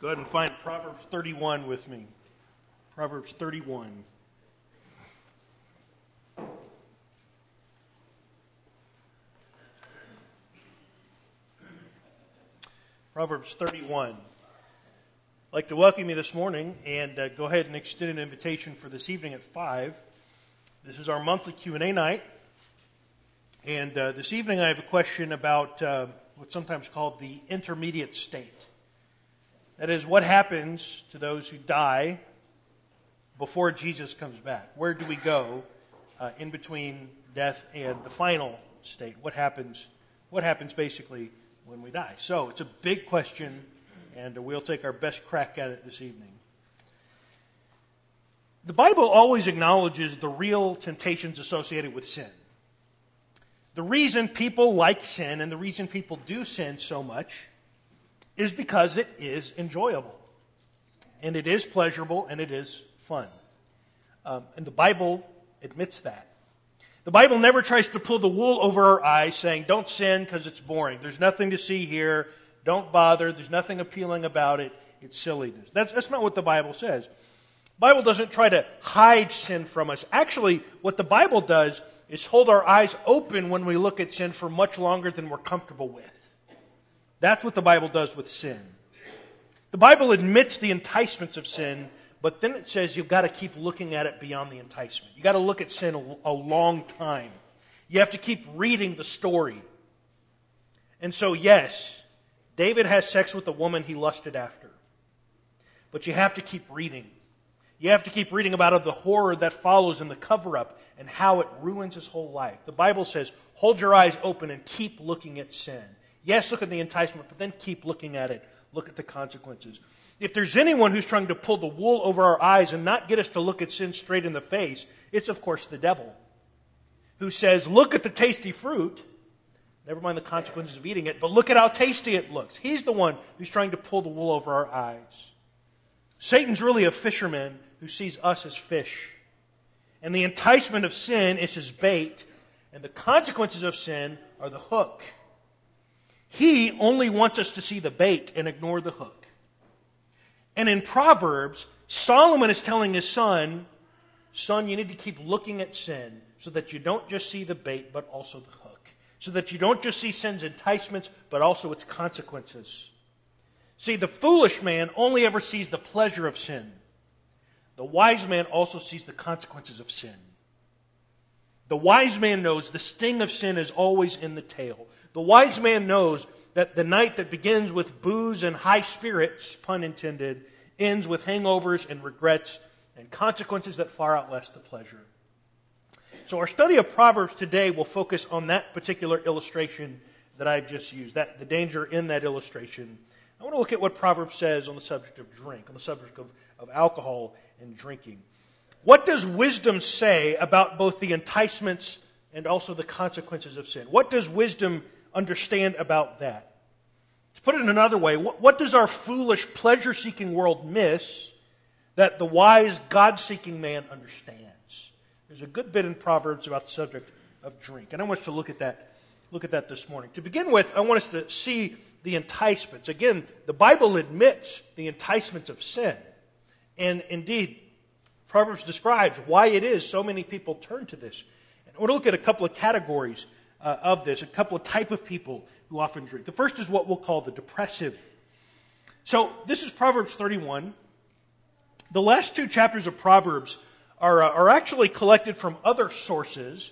Go ahead and find Proverbs 31 with me. Proverbs 31. Proverbs 31. I'd like to welcome you this morning and uh, go ahead and extend an invitation for this evening at 5. This is our monthly Q&A night. And uh, this evening I have a question about uh, what's sometimes called the intermediate state. That is, what happens to those who die before Jesus comes back? Where do we go uh, in between death and the final state? What happens? What happens basically when we die? So it's a big question, and we'll take our best crack at it this evening. The Bible always acknowledges the real temptations associated with sin. The reason people like sin and the reason people do sin so much is because it is enjoyable. And it is pleasurable and it is fun. Um, and the Bible admits that. The Bible never tries to pull the wool over our eyes saying, don't sin because it's boring. There's nothing to see here. Don't bother. There's nothing appealing about it. It's silliness. That's, that's not what the Bible says. The Bible doesn't try to hide sin from us. Actually, what the Bible does is hold our eyes open when we look at sin for much longer than we're comfortable with. That's what the Bible does with sin. The Bible admits the enticements of sin, but then it says you've got to keep looking at it beyond the enticement. You've got to look at sin a, a long time. You have to keep reading the story. And so, yes, David has sex with the woman he lusted after. But you have to keep reading. You have to keep reading about the horror that follows and the cover up and how it ruins his whole life. The Bible says, hold your eyes open and keep looking at sin. Yes, look at the enticement, but then keep looking at it. Look at the consequences. If there's anyone who's trying to pull the wool over our eyes and not get us to look at sin straight in the face, it's of course the devil, who says, Look at the tasty fruit. Never mind the consequences of eating it, but look at how tasty it looks. He's the one who's trying to pull the wool over our eyes. Satan's really a fisherman who sees us as fish. And the enticement of sin is his bait, and the consequences of sin are the hook. He only wants us to see the bait and ignore the hook. And in Proverbs, Solomon is telling his son, Son, you need to keep looking at sin so that you don't just see the bait, but also the hook. So that you don't just see sin's enticements, but also its consequences. See, the foolish man only ever sees the pleasure of sin. The wise man also sees the consequences of sin. The wise man knows the sting of sin is always in the tail. The wise man knows that the night that begins with booze and high spirits, pun intended, ends with hangovers and regrets and consequences that far outlast the pleasure. So, our study of Proverbs today will focus on that particular illustration that I've just used, that, the danger in that illustration. I want to look at what Proverbs says on the subject of drink, on the subject of, of alcohol and drinking. What does wisdom say about both the enticements and also the consequences of sin? What does wisdom understand about that? To put it in another way, what, what does our foolish, pleasure seeking world miss that the wise, God seeking man understands? There's a good bit in Proverbs about the subject of drink, and I want us to look at that. Look at that this morning. To begin with, I want us to see the enticements. Again, the Bible admits the enticements of sin. And indeed, Proverbs describes why it is so many people turn to this. And I want to look at a couple of categories uh, of this, a couple of type of people who often drink. The first is what we'll call the depressive. So this is Proverbs 31. The last two chapters of Proverbs are, uh, are actually collected from other sources,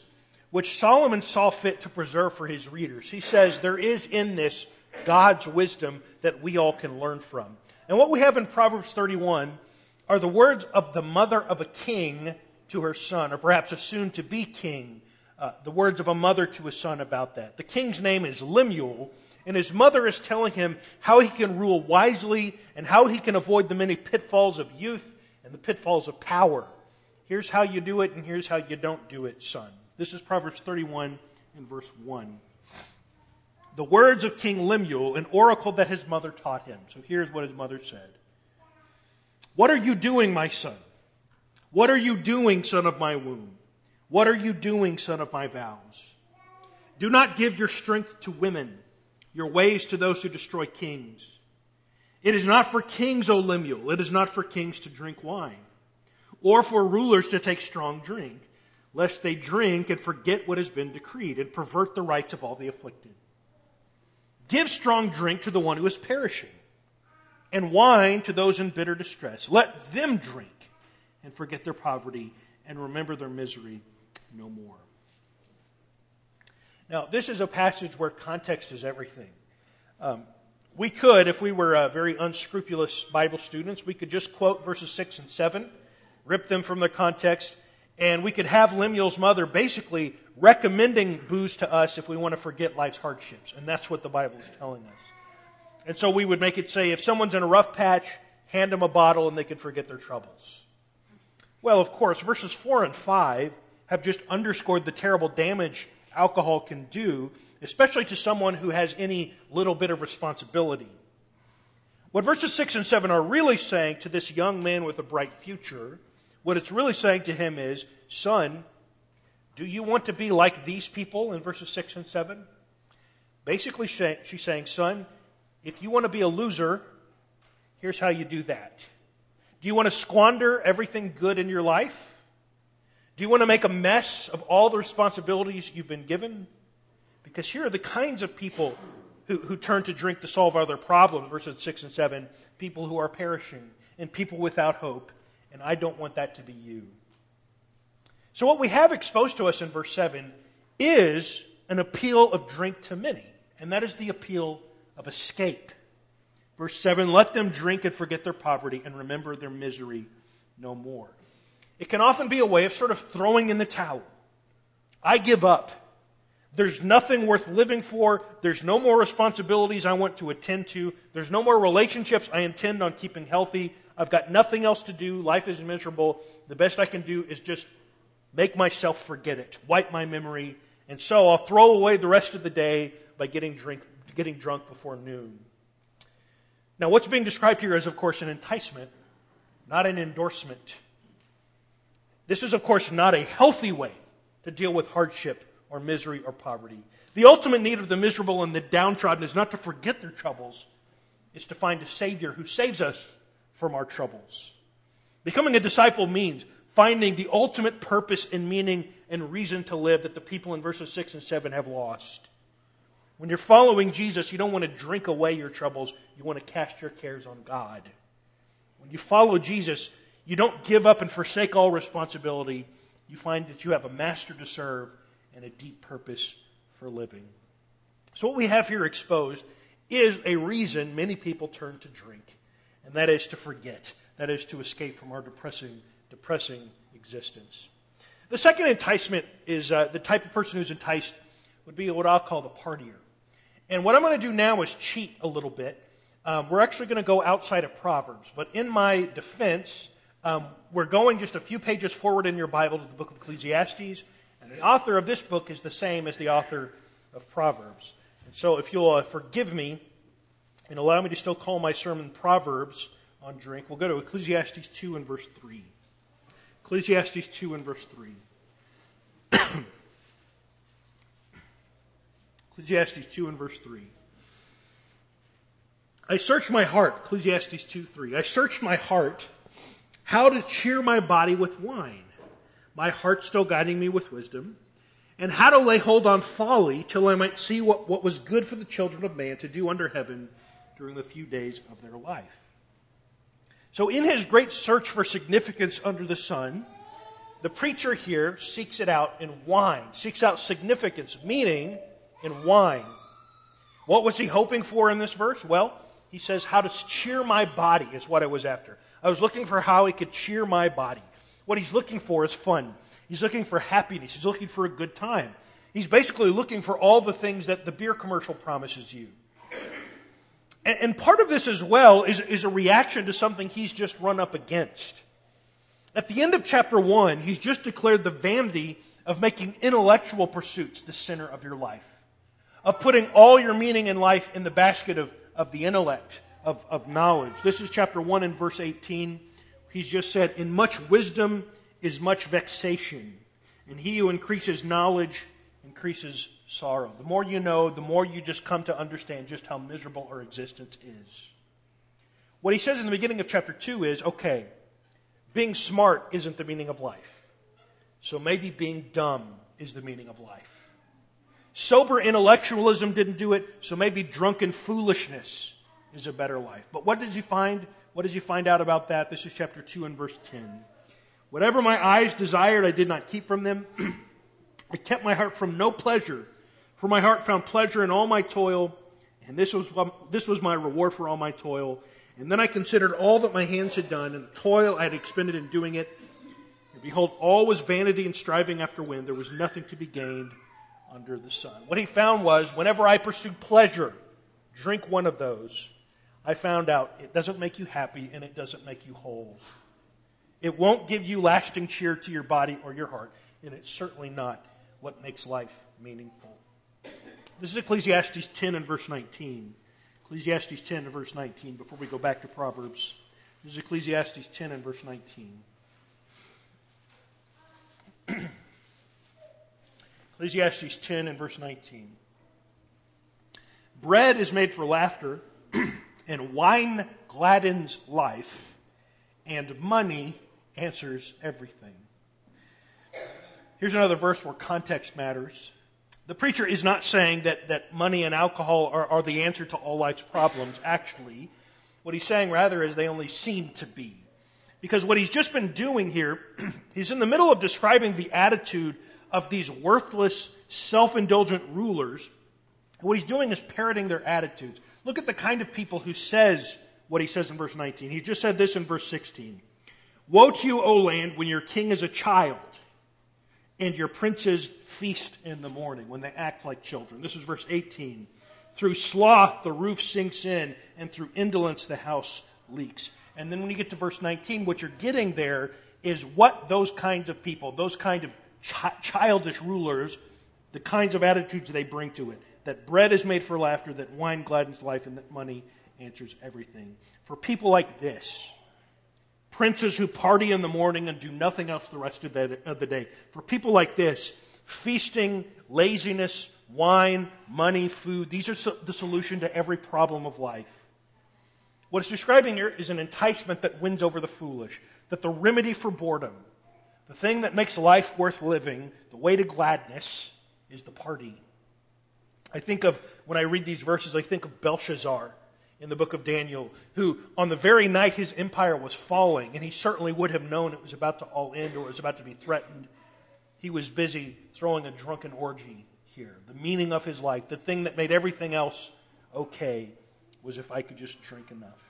which Solomon saw fit to preserve for his readers. He says there is in this God's wisdom that we all can learn from. And what we have in Proverbs 31 are the words of the mother of a king to her son, or perhaps a soon to be king uh, the words of a mother to a son about that. The king's name is Lemuel, and his mother is telling him how he can rule wisely and how he can avoid the many pitfalls of youth and the pitfalls of power. Here's how you do it, and here's how you don't do it, son. This is Proverbs 31 in verse 1. The words of King Lemuel, an oracle that his mother taught him. So here's what his mother said What are you doing, my son? What are you doing, son of my womb? What are you doing, son of my vows? Do not give your strength to women, your ways to those who destroy kings. It is not for kings, O Lemuel, it is not for kings to drink wine, or for rulers to take strong drink, lest they drink and forget what has been decreed and pervert the rights of all the afflicted. Give strong drink to the one who is perishing, and wine to those in bitter distress. Let them drink and forget their poverty and remember their misery no more. Now, this is a passage where context is everything. Um, we could, if we were uh, very unscrupulous Bible students, we could just quote verses 6 and 7, rip them from their context, and we could have Lemuel's mother basically recommending booze to us if we want to forget life's hardships. And that's what the Bible is telling us. And so we would make it say if someone's in a rough patch, hand them a bottle and they could forget their troubles. Well, of course, verses 4 and 5 have just underscored the terrible damage alcohol can do especially to someone who has any little bit of responsibility. What verses 6 and 7 are really saying to this young man with a bright future, what it's really saying to him is, Son, do you want to be like these people in verses 6 and 7? Basically, she's saying, Son, if you want to be a loser, here's how you do that. Do you want to squander everything good in your life? Do you want to make a mess of all the responsibilities you've been given? Because here are the kinds of people who, who turn to drink to solve other problems, verses 6 and 7 people who are perishing and people without hope. And I don't want that to be you. So, what we have exposed to us in verse 7 is an appeal of drink to many, and that is the appeal of escape. Verse 7 let them drink and forget their poverty and remember their misery no more. It can often be a way of sort of throwing in the towel. I give up. There's nothing worth living for. There's no more responsibilities I want to attend to. There's no more relationships I intend on keeping healthy. I've got nothing else to do. Life is miserable. The best I can do is just make myself forget it, wipe my memory. And so I'll throw away the rest of the day by getting, drink, getting drunk before noon. Now, what's being described here is, of course, an enticement, not an endorsement. This is, of course, not a healthy way to deal with hardship or misery or poverty. The ultimate need of the miserable and the downtrodden is not to forget their troubles, it's to find a Savior who saves us from our troubles. Becoming a disciple means finding the ultimate purpose and meaning and reason to live that the people in verses 6 and 7 have lost. When you're following Jesus, you don't want to drink away your troubles, you want to cast your cares on God. When you follow Jesus, you don't give up and forsake all responsibility. You find that you have a master to serve and a deep purpose for living. So, what we have here exposed is a reason many people turn to drink, and that is to forget, that is to escape from our depressing, depressing existence. The second enticement is uh, the type of person who's enticed would be what I'll call the partier. And what I'm going to do now is cheat a little bit. Um, we're actually going to go outside of Proverbs, but in my defense, um, we're going just a few pages forward in your Bible to the book of Ecclesiastes, and the author of this book is the same as the author of Proverbs. And so, if you'll uh, forgive me and allow me to still call my sermon Proverbs on drink, we'll go to Ecclesiastes 2 and verse 3. Ecclesiastes 2 and verse 3. Ecclesiastes 2 and verse 3. I search my heart, Ecclesiastes 2 3. I search my heart how to cheer my body with wine my heart still guiding me with wisdom, and how to lay hold on folly till I might see what, what was good for the children of man to do under heaven during the few days of their life. So, in his great search for significance under the sun, the preacher here seeks it out in wine, seeks out significance, meaning in wine. What was he hoping for in this verse? Well, he says, How to cheer my body is what I was after. I was looking for how he could cheer my body. What he's looking for is fun. He's looking for happiness. He's looking for a good time. He's basically looking for all the things that the beer commercial promises you. And, and part of this as well is, is a reaction to something he's just run up against. At the end of chapter 1, he's just declared the vanity of making intellectual pursuits the center of your life, of putting all your meaning in life in the basket of, of the intellect, of, of knowledge. This is chapter 1 and verse 18. He's just said, In much wisdom is much vexation, and he who increases knowledge increases sorrow. The more you know, the more you just come to understand just how miserable our existence is. What he says in the beginning of chapter 2 is okay, being smart isn't the meaning of life. So maybe being dumb is the meaning of life. Sober intellectualism didn't do it, so maybe drunken foolishness is a better life. But what did he find? What does he find out about that? This is chapter 2 and verse 10. Whatever my eyes desired, I did not keep from them. I kept my heart from no pleasure, for my heart found pleasure in all my toil, and this was, this was my reward for all my toil. And then I considered all that my hands had done, and the toil I had expended in doing it. And behold, all was vanity and striving after wind. There was nothing to be gained under the sun. What he found was whenever I pursued pleasure, drink one of those, I found out it doesn't make you happy and it doesn't make you whole. It won't give you lasting cheer to your body or your heart, and it's certainly not what makes life meaningful. This is Ecclesiastes 10 and verse 19. Ecclesiastes 10 and verse 19, before we go back to Proverbs. This is Ecclesiastes 10 and verse 19. Ecclesiastes 10 and verse 19. Bread is made for laughter, and wine gladdens life, and money answers everything. Here's another verse where context matters. The preacher is not saying that, that money and alcohol are, are the answer to all life's problems, actually. What he's saying, rather, is they only seem to be. Because what he's just been doing here, he's in the middle of describing the attitude of these worthless, self indulgent rulers. What he's doing is parroting their attitudes. Look at the kind of people who says what he says in verse 19. He just said this in verse 16. Woe to you, O land, when your king is a child and your princes feast in the morning when they act like children. This is verse 18. Through sloth, the roof sinks in, and through indolence, the house leaks. And then when you get to verse 19, what you're getting there is what those kinds of people, those kind of childish rulers, the kinds of attitudes they bring to it. That bread is made for laughter, that wine gladdens life, and that money answers everything. For people like this, princes who party in the morning and do nothing else the rest of the, of the day. For people like this, feasting, laziness, wine, money, food, these are so, the solution to every problem of life. What it's describing here is an enticement that wins over the foolish, that the remedy for boredom, the thing that makes life worth living, the way to gladness, is the party. I think of, when I read these verses, I think of Belshazzar in the book of Daniel, who on the very night his empire was falling, and he certainly would have known it was about to all end or was about to be threatened, he was busy throwing a drunken orgy here. The meaning of his life, the thing that made everything else okay, was if I could just drink enough.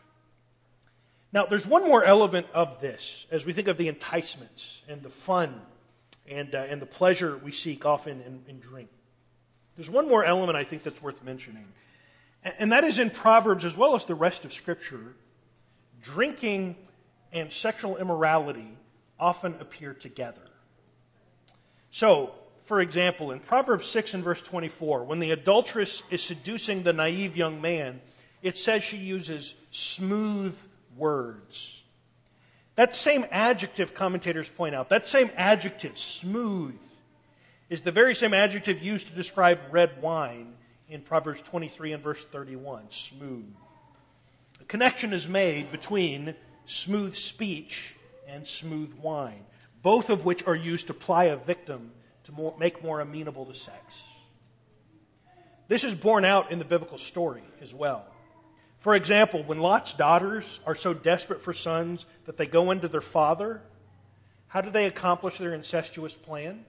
Now, there's one more element of this as we think of the enticements and the fun and, uh, and the pleasure we seek often in, in drink. There's one more element I think that's worth mentioning. And that is in Proverbs as well as the rest of Scripture. Drinking and sexual immorality often appear together. So, for example, in Proverbs 6 and verse 24, when the adulteress is seducing the naive young man, it says she uses smooth words. That same adjective, commentators point out, that same adjective, smooth, is the very same adjective used to describe red wine in Proverbs 23 and verse 31 smooth. A connection is made between smooth speech and smooth wine, both of which are used to ply a victim to more, make more amenable to sex. This is borne out in the biblical story as well. For example, when Lot's daughters are so desperate for sons that they go into their father, how do they accomplish their incestuous plan?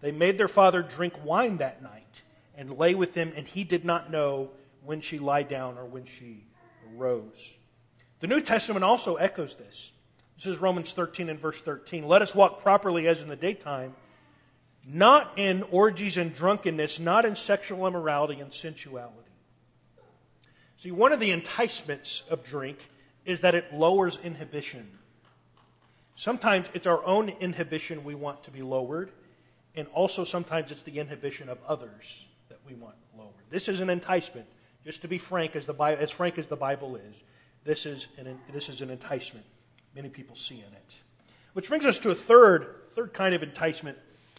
They made their father drink wine that night and lay with him, and he did not know when she lie down or when she arose. The New Testament also echoes this. This is Romans 13 and verse 13. Let us walk properly as in the daytime, not in orgies and drunkenness, not in sexual immorality and sensuality. See, one of the enticements of drink is that it lowers inhibition. Sometimes it's our own inhibition we want to be lowered, and also sometimes it's the inhibition of others that we want lowered. This is an enticement. Just to be frank, as, the Bible, as frank as the Bible is, this is, an, this is an enticement. Many people see in it. Which brings us to a third, third kind of enticement,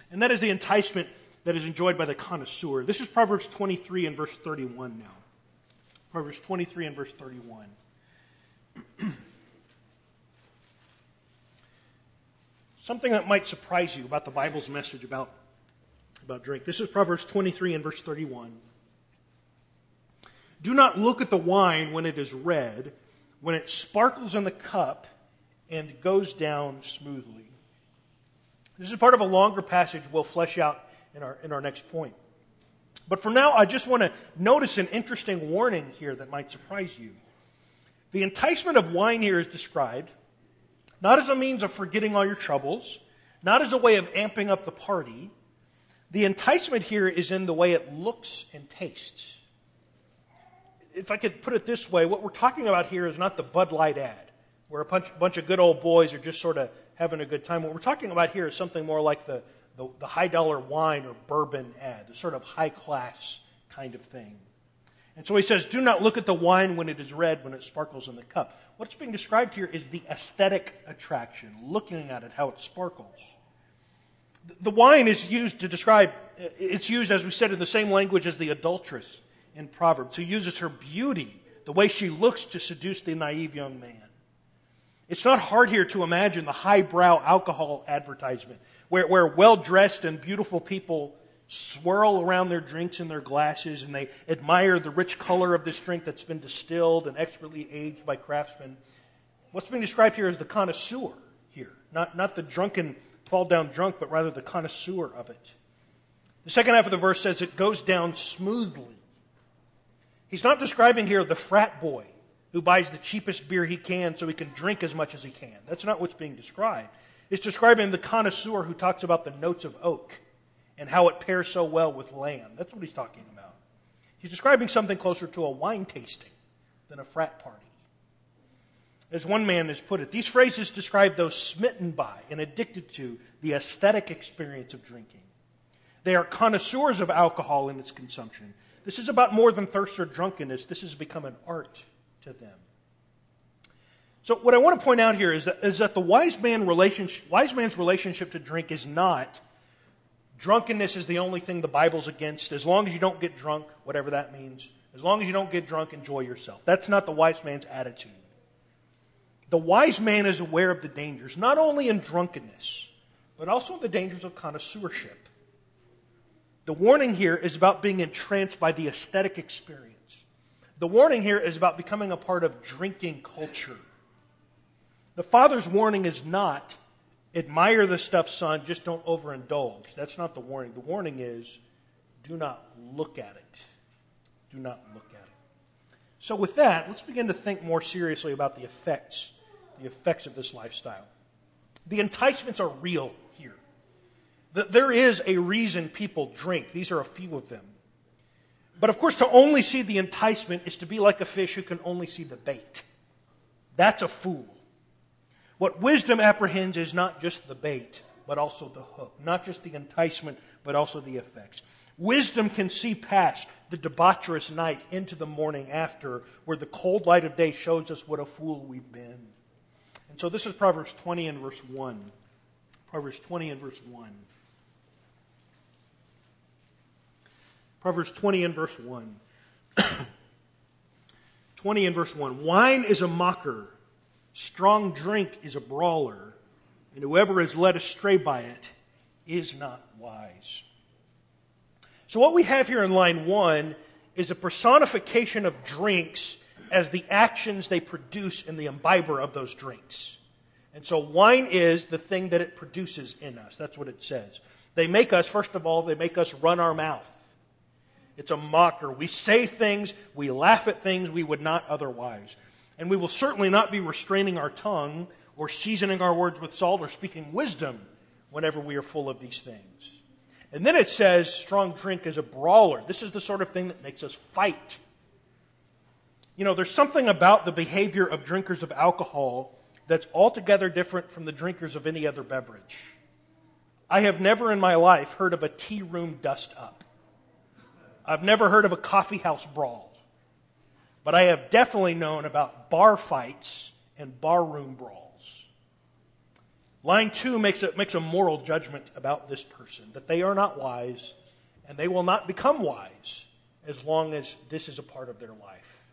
and that is the enticement that is enjoyed by the connoisseur. This is Proverbs 23 and verse 31 now. Proverbs 23 and verse 31. something that might surprise you about the Bible's message about, about drink. This is Proverbs 23 and verse 31. Do not look at the wine when it is red, when it sparkles in the cup and goes down smoothly. This is part of a longer passage we'll flesh out in our, in our next point. But for now, I just want to notice an interesting warning here that might surprise you. The enticement of wine here is described not as a means of forgetting all your troubles, not as a way of amping up the party. The enticement here is in the way it looks and tastes. If I could put it this way, what we're talking about here is not the Bud Light ad, where a bunch, bunch of good old boys are just sort of having a good time. What we're talking about here is something more like the, the, the high dollar wine or bourbon ad, the sort of high class kind of thing. And so he says, Do not look at the wine when it is red, when it sparkles in the cup. What's being described here is the aesthetic attraction, looking at it, how it sparkles. The wine is used to describe, it's used, as we said, in the same language as the adulteress in Proverbs, who uses her beauty, the way she looks to seduce the naive young man. It's not hard here to imagine the highbrow alcohol advertisement where, where well dressed and beautiful people swirl around their drinks in their glasses and they admire the rich color of this drink that's been distilled and expertly aged by craftsmen. What's being described here is the connoisseur here, not, not the drunken, fall down drunk, but rather the connoisseur of it. The second half of the verse says it goes down smoothly. He's not describing here the frat boy who buys the cheapest beer he can so he can drink as much as he can. That's not what's being described. It's describing the connoisseur who talks about the notes of oak and how it pairs so well with lamb. That's what he's talking about. He's describing something closer to a wine tasting than a frat party. As one man has put it, these phrases describe those smitten by and addicted to the aesthetic experience of drinking. They are connoisseurs of alcohol and its consumption. This is about more than thirst or drunkenness. This has become an art to them. So, what I want to point out here is that, is that the wise, man relationship, wise man's relationship to drink is not Drunkenness is the only thing the Bible's against. As long as you don't get drunk, whatever that means, as long as you don't get drunk, enjoy yourself. That's not the wise man's attitude. The wise man is aware of the dangers, not only in drunkenness, but also the dangers of connoisseurship. The warning here is about being entranced by the aesthetic experience. The warning here is about becoming a part of drinking culture. The Father's warning is not admire the stuff, son, just don't overindulge. That's not the warning. The warning is do not look at it. Do not look at it. So, with that, let's begin to think more seriously about the effects, the effects of this lifestyle. The enticements are real here. There is a reason people drink. These are a few of them. But of course, to only see the enticement is to be like a fish who can only see the bait. That's a fool. What wisdom apprehends is not just the bait, but also the hook. Not just the enticement, but also the effects. Wisdom can see past the debaucherous night into the morning after, where the cold light of day shows us what a fool we've been. And so this is Proverbs 20 and verse 1. Proverbs 20 and verse 1. Proverbs 20 and verse 1. 20 and verse 1. Wine is a mocker Strong drink is a brawler, and whoever is led astray by it is not wise. So, what we have here in line one is a personification of drinks as the actions they produce in the imbiber of those drinks. And so, wine is the thing that it produces in us. That's what it says. They make us, first of all, they make us run our mouth. It's a mocker. We say things, we laugh at things we would not otherwise. And we will certainly not be restraining our tongue or seasoning our words with salt or speaking wisdom whenever we are full of these things. And then it says strong drink is a brawler. This is the sort of thing that makes us fight. You know, there's something about the behavior of drinkers of alcohol that's altogether different from the drinkers of any other beverage. I have never in my life heard of a tea room dust up. I've never heard of a coffee house brawl but I have definitely known about bar fights and barroom brawls. Line two makes a, makes a moral judgment about this person that they are not wise and they will not become wise as long as this is a part of their life.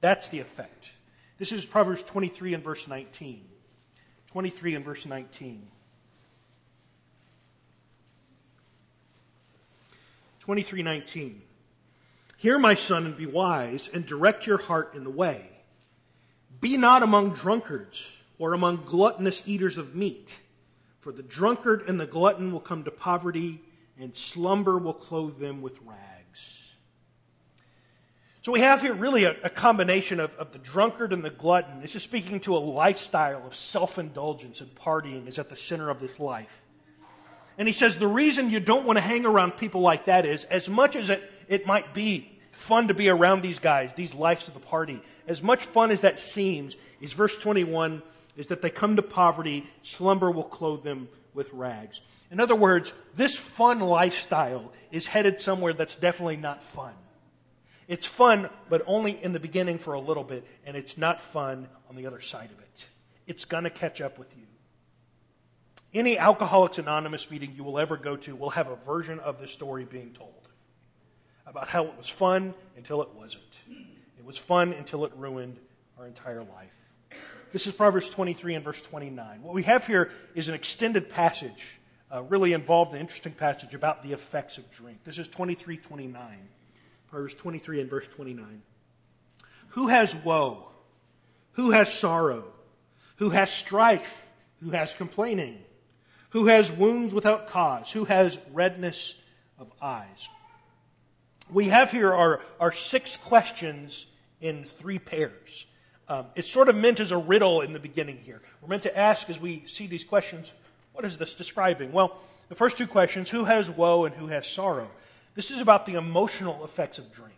That's the effect. This is Proverbs 23 and verse 19. 23 and verse 19. 23:19 Hear my son and be wise and direct your heart in the way. Be not among drunkards or among gluttonous eaters of meat, for the drunkard and the glutton will come to poverty and slumber will clothe them with rags. So we have here really a, a combination of, of the drunkard and the glutton. This is speaking to a lifestyle of self indulgence and partying is at the center of this life. And he says the reason you don't want to hang around people like that is, as much as it, it might be fun to be around these guys, these lives of the party, as much fun as that seems, is verse 21 is that they come to poverty, slumber will clothe them with rags. In other words, this fun lifestyle is headed somewhere that's definitely not fun. It's fun, but only in the beginning for a little bit, and it's not fun on the other side of it. It's going to catch up with you. Any Alcoholics Anonymous meeting you will ever go to will have a version of this story being told about how it was fun until it wasn't. It was fun until it ruined our entire life. This is Proverbs 23 and verse 29. What we have here is an extended passage, uh, really involved, an interesting passage about the effects of drink. This is 23 29. Proverbs 23 and verse 29. Who has woe? Who has sorrow? Who has strife? Who has complaining? Who has wounds without cause? Who has redness of eyes? We have here our, our six questions in three pairs. Um, it's sort of meant as a riddle in the beginning here. We're meant to ask as we see these questions, what is this describing? Well, the first two questions who has woe and who has sorrow? This is about the emotional effects of drink.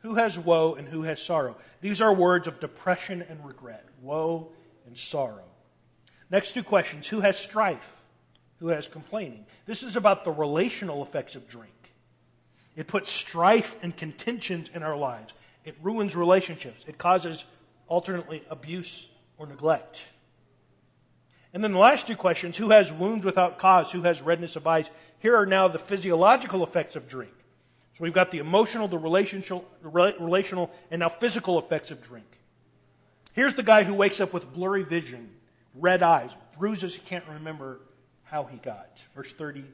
Who has woe and who has sorrow? These are words of depression and regret. Woe and sorrow. Next two questions Who has strife? Who has complaining? This is about the relational effects of drink. It puts strife and contentions in our lives. It ruins relationships. It causes alternately abuse or neglect. And then the last two questions who has wounds without cause? Who has redness of eyes? Here are now the physiological effects of drink. So we've got the emotional, the relational, relational, and now physical effects of drink. Here's the guy who wakes up with blurry vision red eyes, bruises he can't remember how he got. Verse 30.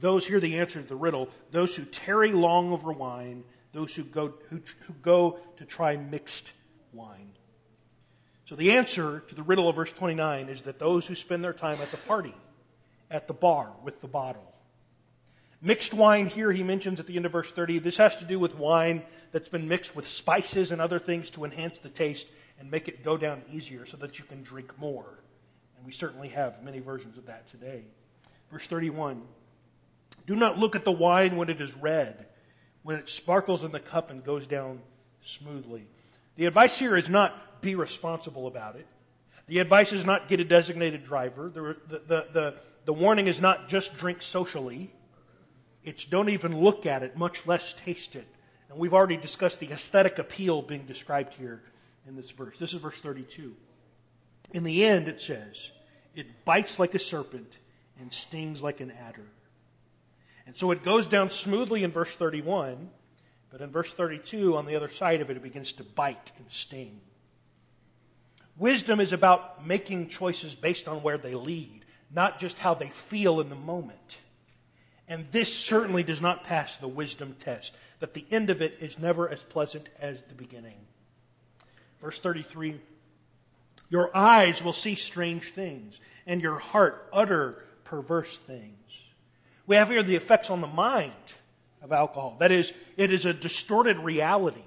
Those, hear the answer to the riddle, those who tarry long over wine, those who go, who, who go to try mixed wine. So the answer to the riddle of verse 29 is that those who spend their time at the party, at the bar, with the bottle. Mixed wine here, he mentions at the end of verse 30. This has to do with wine that's been mixed with spices and other things to enhance the taste and make it go down easier so that you can drink more. And we certainly have many versions of that today. Verse 31 Do not look at the wine when it is red, when it sparkles in the cup and goes down smoothly. The advice here is not be responsible about it. The advice is not get a designated driver. The, the, the, the, warning is not just drink socially. It's don't even look at it, much less taste it. And we've already discussed the aesthetic appeal being described here in this verse. This is verse 32. In the end, it says, it bites like a serpent and stings like an adder. And so it goes down smoothly in verse 31, but in verse 32, on the other side of it, it begins to bite and sting. Wisdom is about making choices based on where they lead, not just how they feel in the moment. And this certainly does not pass the wisdom test, that the end of it is never as pleasant as the beginning. Verse 33 Your eyes will see strange things, and your heart utter perverse things. We have here the effects on the mind of alcohol. That is, it is a distorted reality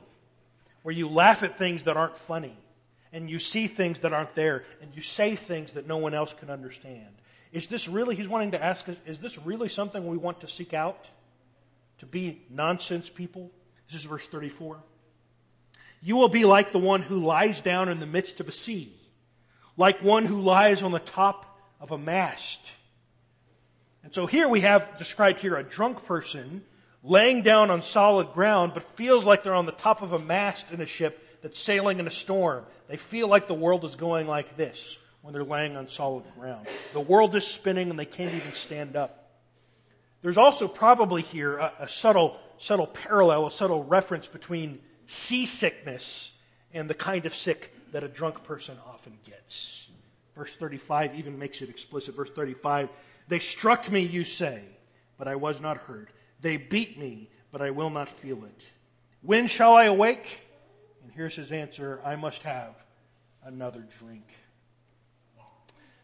where you laugh at things that aren't funny, and you see things that aren't there, and you say things that no one else can understand. Is this really, he's wanting to ask us, is this really something we want to seek out? To be nonsense people? This is verse 34. You will be like the one who lies down in the midst of a sea, like one who lies on the top of a mast. And so here we have described here a drunk person laying down on solid ground, but feels like they're on the top of a mast in a ship that's sailing in a storm. They feel like the world is going like this when they're laying on solid ground. The world is spinning and they can't even stand up. There's also probably here a, a subtle, subtle parallel, a subtle reference between seasickness and the kind of sick that a drunk person often gets. Verse 35 even makes it explicit. Verse 35 They struck me, you say, but I was not hurt. They beat me, but I will not feel it. When shall I awake? And here's his answer I must have another drink.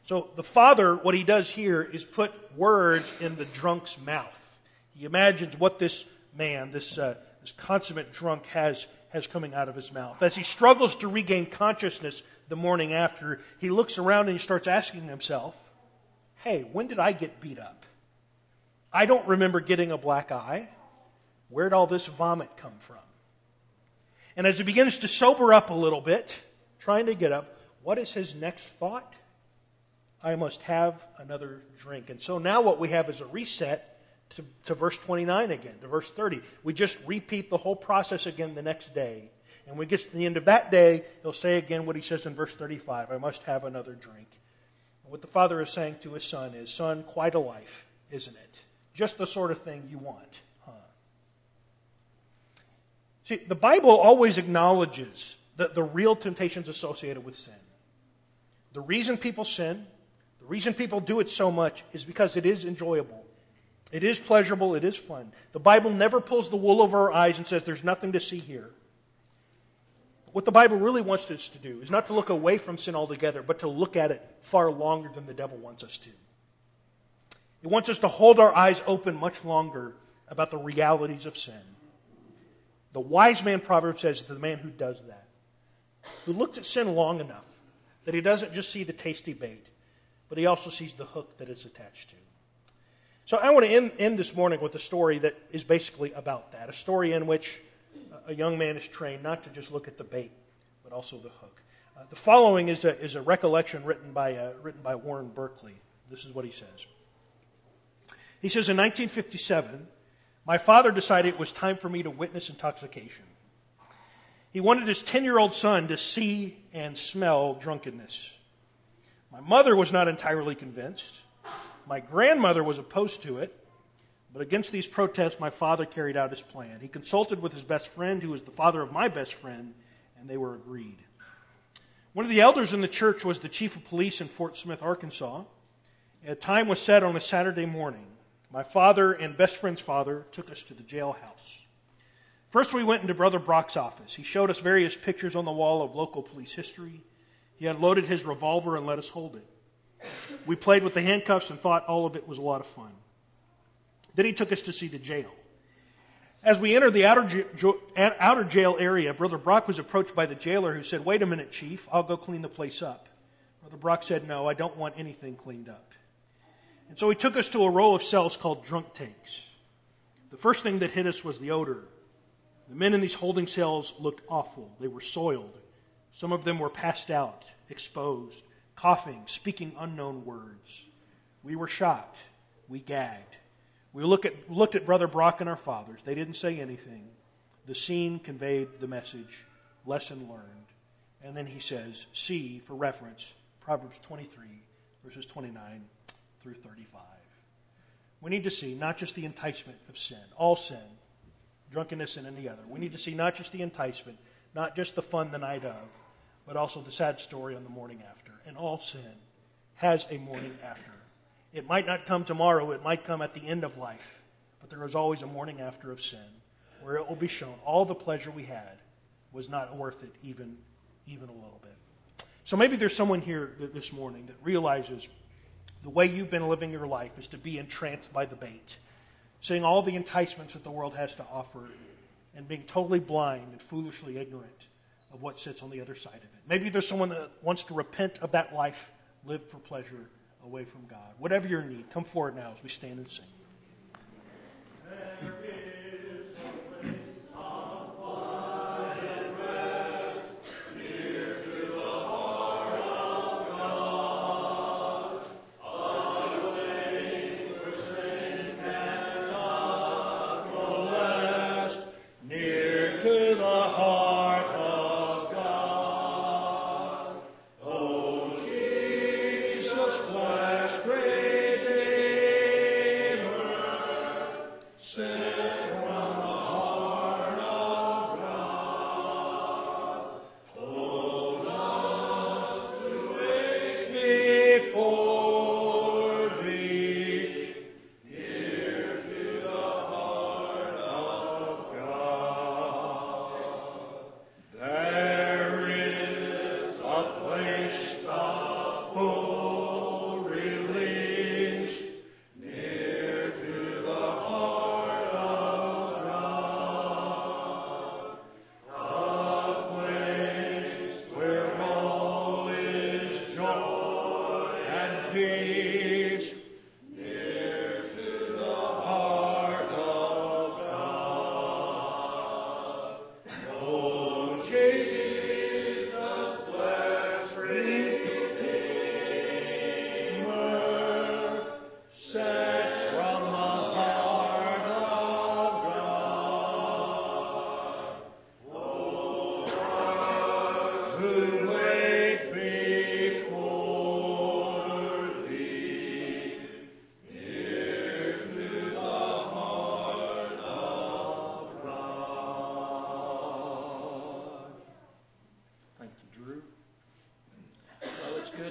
So the father, what he does here is put words in the drunk's mouth. He imagines what this man, this, uh, this consummate drunk, has, has coming out of his mouth. As he struggles to regain consciousness the morning after, he looks around and he starts asking himself, Hey, when did I get beat up? I don't remember getting a black eye. Where'd all this vomit come from? And as he begins to sober up a little bit, trying to get up, what is his next thought? I must have another drink. And so now what we have is a reset to, to verse 29 again, to verse 30. We just repeat the whole process again the next day. And when we get to the end of that day, he'll say again what he says in verse 35 I must have another drink. What the father is saying to his son is, Son, quite a life, isn't it? Just the sort of thing you want. Huh? See, the Bible always acknowledges the, the real temptations associated with sin. The reason people sin, the reason people do it so much is because it is enjoyable. It is pleasurable. It is fun. The Bible never pulls the wool over our eyes and says there's nothing to see here. What the Bible really wants us to do is not to look away from sin altogether, but to look at it far longer than the devil wants us to. It wants us to hold our eyes open much longer about the realities of sin. The wise man proverb says the man who does that, who looks at sin long enough that he doesn't just see the tasty bait, but he also sees the hook that it's attached to. So I want to end, end this morning with a story that is basically about that a story in which a young man is trained not to just look at the bait, but also the hook. Uh, the following is a, is a recollection written by, uh, written by Warren Berkley. This is what he says. He says, In 1957, my father decided it was time for me to witness intoxication. He wanted his 10 year old son to see and smell drunkenness. My mother was not entirely convinced. My grandmother was opposed to it. But against these protests, my father carried out his plan. He consulted with his best friend, who was the father of my best friend, and they were agreed. One of the elders in the church was the chief of police in Fort Smith, Arkansas. A time was set on a Saturday morning. My father and best friend's father took us to the jailhouse. First, we went into Brother Brock's office. He showed us various pictures on the wall of local police history. He unloaded his revolver and let us hold it. We played with the handcuffs and thought all of it was a lot of fun. Then he took us to see the jail. As we entered the outer, outer jail area, Brother Brock was approached by the jailer who said, Wait a minute, Chief, I'll go clean the place up. Brother Brock said, No, I don't want anything cleaned up. And so he took us to a row of cells called drunk tanks. The first thing that hit us was the odor. The men in these holding cells looked awful. They were soiled. Some of them were passed out, exposed, coughing, speaking unknown words. We were shocked. We gagged. We look at, looked at Brother Brock and our fathers. They didn't say anything. The scene conveyed the message, lesson learned. And then he says, see, for reference, Proverbs 23, verses 29 through 35. We need to see not just the enticement of sin, all sin, drunkenness and any other. We need to see not just the enticement, not just the fun the night of, but also the sad story on the morning after. And all sin has a morning after. It might not come tomorrow, it might come at the end of life, but there is always a morning after of sin where it will be shown all the pleasure we had was not worth it even, even a little bit. So maybe there's someone here this morning that realizes the way you've been living your life is to be entranced by the bait, seeing all the enticements that the world has to offer, and being totally blind and foolishly ignorant of what sits on the other side of it. Maybe there's someone that wants to repent of that life, live for pleasure away from God. Whatever your need, come forward now as we stand and sing.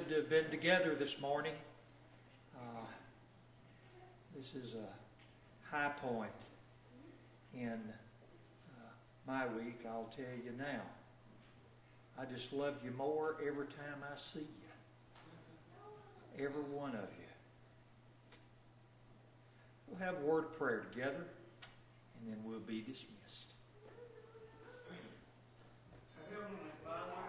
To have been together this morning. Uh, this is a high point in uh, my week, I'll tell you now. I just love you more every time I see you. Every one of you. We'll have a word of prayer together, and then we'll be dismissed. Heavenly